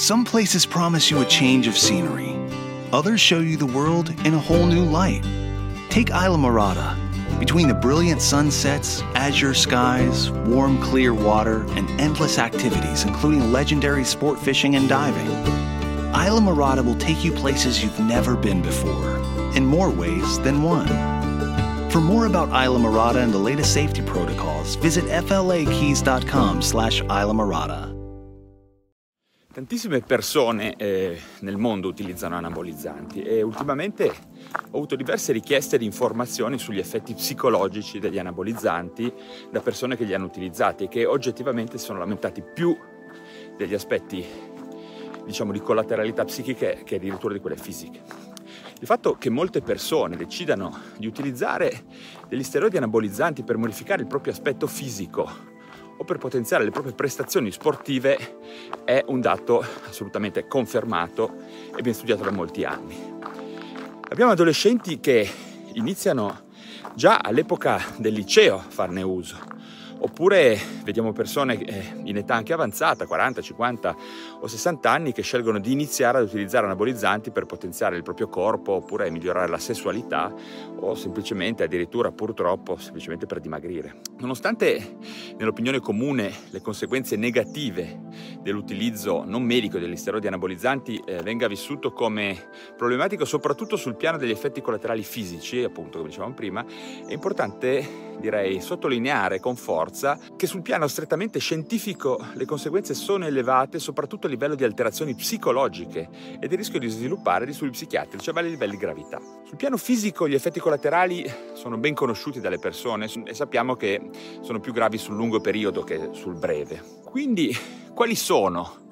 Some places promise you a change of scenery, others show you the world in a whole new light. Take Isla Morada. Between the brilliant sunsets, azure skies, warm, clear water, and endless activities, including legendary sport fishing and diving, Isla Morada will take you places you've never been before, in more ways than one. For more about Isla Morada and the latest safety protocols, visit flakeys.com slash Isla Morada. Tantissime persone eh, nel mondo utilizzano anabolizzanti e ultimamente ho avuto diverse richieste di informazioni sugli effetti psicologici degli anabolizzanti da persone che li hanno utilizzati e che oggettivamente si sono lamentati più degli aspetti diciamo di collateralità psichiche che addirittura di quelle fisiche. Il fatto che molte persone decidano di utilizzare degli steroidi anabolizzanti per modificare il proprio aspetto fisico o per potenziare le proprie prestazioni sportive è un dato assolutamente confermato e ben studiato da molti anni. Abbiamo adolescenti che iniziano già all'epoca del liceo a farne uso Oppure vediamo persone eh, in età anche avanzata, 40, 50 o 60 anni, che scelgono di iniziare ad utilizzare anabolizzanti per potenziare il proprio corpo, oppure migliorare la sessualità o semplicemente, addirittura purtroppo, semplicemente per dimagrire. Nonostante nell'opinione comune le conseguenze negative dell'utilizzo non medico degli steroidi anabolizzanti eh, venga vissuto come problematico soprattutto sul piano degli effetti collaterali fisici, appunto come dicevamo prima, è importante direi sottolineare con forza che sul piano strettamente scientifico le conseguenze sono elevate soprattutto a livello di alterazioni psicologiche ed il rischio di sviluppare disturbi psichiatrici a vari livelli di gravità. Sul piano fisico gli effetti collaterali sono ben conosciuti dalle persone e sappiamo che sono più gravi sul lungo periodo che sul breve. Quindi quali sono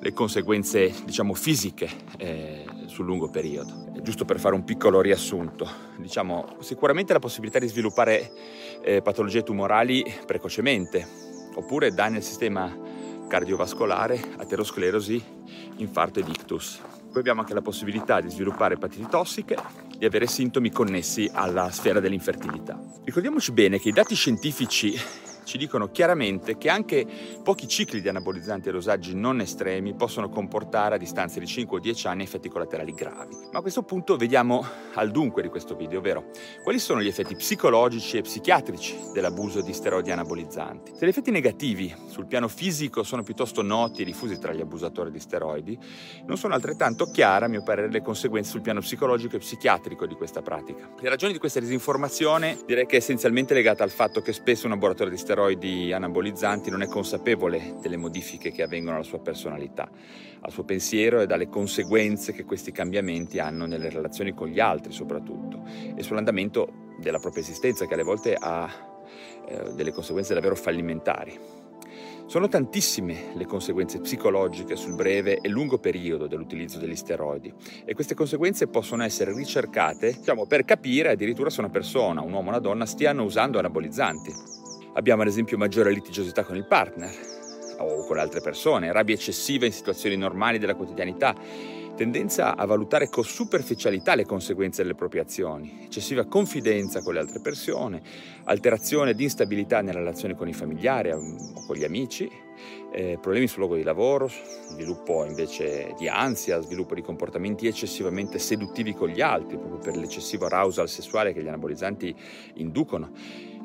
le conseguenze diciamo fisiche eh, sul lungo periodo. Giusto per fare un piccolo riassunto, diciamo sicuramente la possibilità di sviluppare eh, patologie tumorali precocemente, oppure danni al sistema cardiovascolare, aterosclerosi, infarto ed ictus. Poi abbiamo anche la possibilità di sviluppare epatiti tossiche, di avere sintomi connessi alla sfera dell'infertilità. Ricordiamoci bene che i dati scientifici ci dicono chiaramente che anche pochi cicli di anabolizzanti e dosaggi non estremi possono comportare a distanza di 5 o 10 anni effetti collaterali gravi. Ma a questo punto vediamo al dunque di questo video, ovvero quali sono gli effetti psicologici e psichiatrici dell'abuso di steroidi anabolizzanti. Se gli effetti negativi sul piano fisico sono piuttosto noti e diffusi tra gli abusatori di steroidi, non sono altrettanto chiare, a mio parere, le conseguenze sul piano psicologico e psichiatrico di questa pratica. Le ragioni di questa disinformazione direi che è essenzialmente legata al fatto che spesso un laboratorio di steroidi steroidi anabolizzanti non è consapevole delle modifiche che avvengono alla sua personalità, al suo pensiero e dalle conseguenze che questi cambiamenti hanno nelle relazioni con gli altri soprattutto e sull'andamento della propria esistenza che alle volte ha eh, delle conseguenze davvero fallimentari. Sono tantissime le conseguenze psicologiche sul breve e lungo periodo dell'utilizzo degli steroidi e queste conseguenze possono essere ricercate diciamo, per capire addirittura se una persona, un uomo o una donna, stiano usando anabolizzanti. Abbiamo ad esempio maggiore litigiosità con il partner o con altre persone, rabbia eccessiva in situazioni normali della quotidianità, tendenza a valutare con superficialità le conseguenze delle proprie azioni, eccessiva confidenza con le altre persone, alterazione di instabilità nella relazione con i familiari o con gli amici, eh, problemi sul luogo di lavoro, sviluppo invece di ansia, sviluppo di comportamenti eccessivamente seduttivi con gli altri, proprio per l'eccessivo arousal sessuale che gli anabolizzanti inducono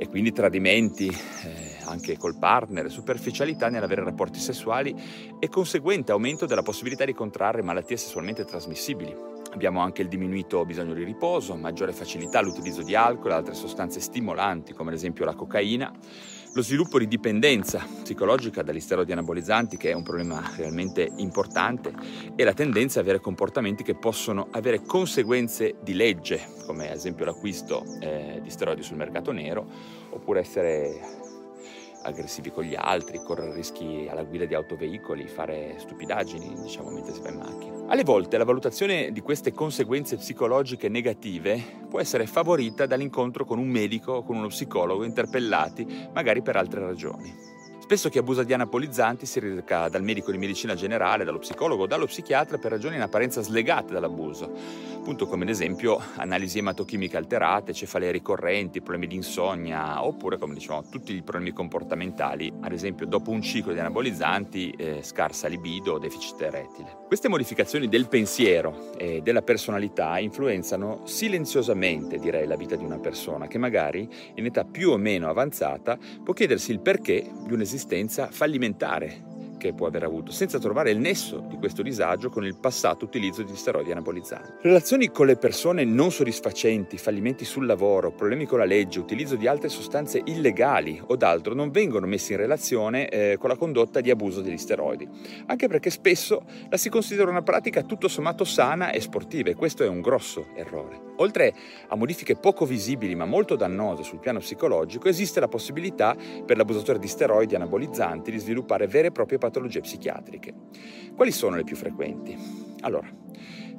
e quindi tradimenti eh, anche col partner, superficialità nell'avere rapporti sessuali e conseguente aumento della possibilità di contrarre malattie sessualmente trasmissibili. Abbiamo anche il diminuito bisogno di riposo, maggiore facilità all'utilizzo di alcol e altre sostanze stimolanti come ad esempio la cocaina, lo sviluppo di dipendenza psicologica dagli steroidi anabolizzanti, che è un problema realmente importante, e la tendenza ad avere comportamenti che possono avere conseguenze di legge, come ad esempio l'acquisto eh, di steroidi sul mercato nero, oppure essere aggressivi con gli altri, correre rischi alla guida di autoveicoli, fare stupidaggini, diciamo, mentre si va in macchina. Alle volte la valutazione di queste conseguenze psicologiche negative può essere favorita dall'incontro con un medico o con uno psicologo interpellati, magari per altre ragioni. Spesso chi abusa di anapolizzanti si reca dal medico di medicina generale, dallo psicologo o dallo psichiatra per ragioni in apparenza slegate dall'abuso, appunto come ad esempio analisi ematochimiche alterate, cefalee ricorrenti, problemi di insonnia oppure come diciamo tutti i problemi comportamentali, ad esempio dopo un ciclo di anabolizzanti, eh, scarsa libido o deficit erettile. Queste modificazioni del pensiero e della personalità influenzano silenziosamente, direi, la vita di una persona che magari in età più o meno avanzata può chiedersi il perché di un'esistenza fallimentare che può aver avuto, senza trovare il nesso di questo disagio con il passato utilizzo di steroidi anabolizzanti. Relazioni con le persone non soddisfacenti, fallimenti sul lavoro, problemi con la legge, utilizzo di altre sostanze illegali o d'altro non vengono messi in relazione eh, con la condotta di abuso degli steroidi, anche perché spesso la si considera una pratica tutto sommato sana e sportiva e questo è un grosso errore. Oltre a modifiche poco visibili ma molto dannose sul piano psicologico, esiste la possibilità per l'abusatore di steroidi anabolizzanti di sviluppare vere e proprie patologie patologie psichiatriche. Quali sono le più frequenti? Allora,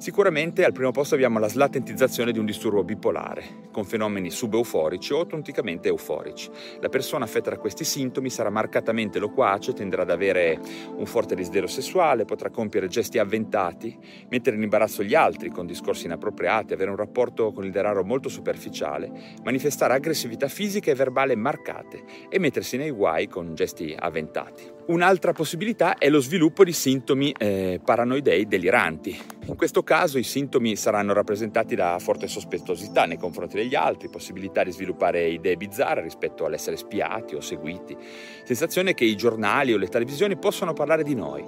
Sicuramente al primo posto abbiamo la slatentizzazione di un disturbo bipolare, con fenomeni subeuforici o autenticamente euforici. La persona affetta da questi sintomi sarà marcatamente loquace, tenderà ad avere un forte desiderio sessuale, potrà compiere gesti avventati, mettere in imbarazzo gli altri con discorsi inappropriati, avere un rapporto con il denaro molto superficiale, manifestare aggressività fisica e verbale marcate e mettersi nei guai con gesti avventati. Un'altra possibilità è lo sviluppo di sintomi eh, paranoidei deliranti. In questo caso i sintomi saranno rappresentati da forte sospettosità nei confronti degli altri, possibilità di sviluppare idee bizzarre rispetto all'essere spiati o seguiti, sensazione che i giornali o le televisioni possano parlare di noi,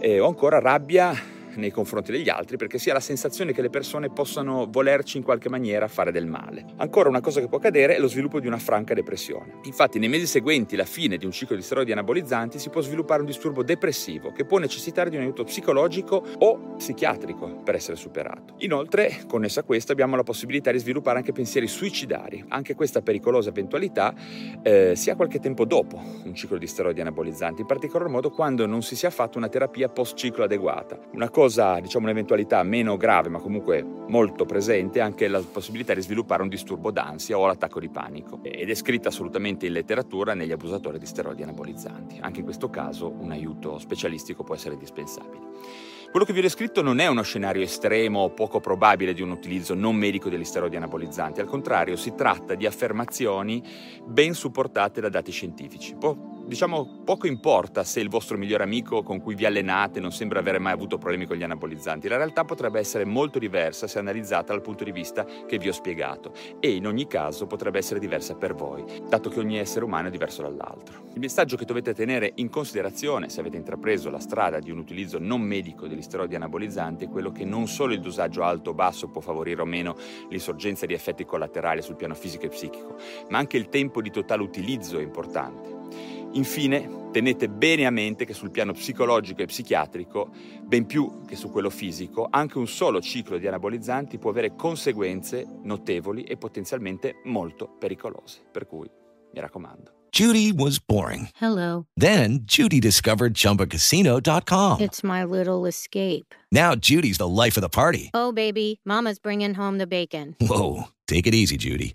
eh, o ancora rabbia nei confronti degli altri perché si ha la sensazione che le persone possano volerci in qualche maniera fare del male. Ancora una cosa che può accadere è lo sviluppo di una franca depressione. Infatti nei mesi seguenti la fine di un ciclo di steroidi anabolizzanti si può sviluppare un disturbo depressivo che può necessitare di un aiuto psicologico o psichiatrico per essere superato. Inoltre, connessa a questo, abbiamo la possibilità di sviluppare anche pensieri suicidari. Anche questa pericolosa eventualità eh, si ha qualche tempo dopo un ciclo di steroidi anabolizzanti, in particolar modo quando non si sia fatta una terapia post ciclo adeguata. Una cosa cosa, diciamo un'eventualità meno grave ma comunque molto presente, anche la possibilità di sviluppare un disturbo d'ansia o l'attacco di panico ed è scritta assolutamente in letteratura negli abusatori di steroidi anabolizzanti. Anche in questo caso un aiuto specialistico può essere indispensabile. Quello che vi ho descritto non è uno scenario estremo o poco probabile di un utilizzo non medico degli steroidi anabolizzanti, al contrario si tratta di affermazioni ben supportate da dati scientifici. Può diciamo poco importa se il vostro migliore amico con cui vi allenate non sembra avere mai avuto problemi con gli anabolizzanti, la realtà potrebbe essere molto diversa se analizzata dal punto di vista che vi ho spiegato e in ogni caso potrebbe essere diversa per voi, dato che ogni essere umano è diverso dall'altro. Il messaggio che dovete tenere in considerazione se avete intrapreso la strada di un utilizzo non medico degli steroidi anabolizzanti è quello che non solo il dosaggio alto o basso può favorire o meno l'insorgenza di effetti collaterali sul piano fisico e psichico, ma anche il tempo di totale utilizzo è importante. Infine, tenete bene a mente che sul piano psicologico e psichiatrico, ben più che su quello fisico, anche un solo ciclo di anabolizzanti può avere conseguenze notevoli e potenzialmente molto pericolose. Per cui, mi raccomando. Judy was boring. Hello. Then Judy discovered chumbacasino.com. It's my little escape. Now Judy's the life of the party. Oh, baby, Mama's bringing home the bacon. Whoa. Take it easy, Judy.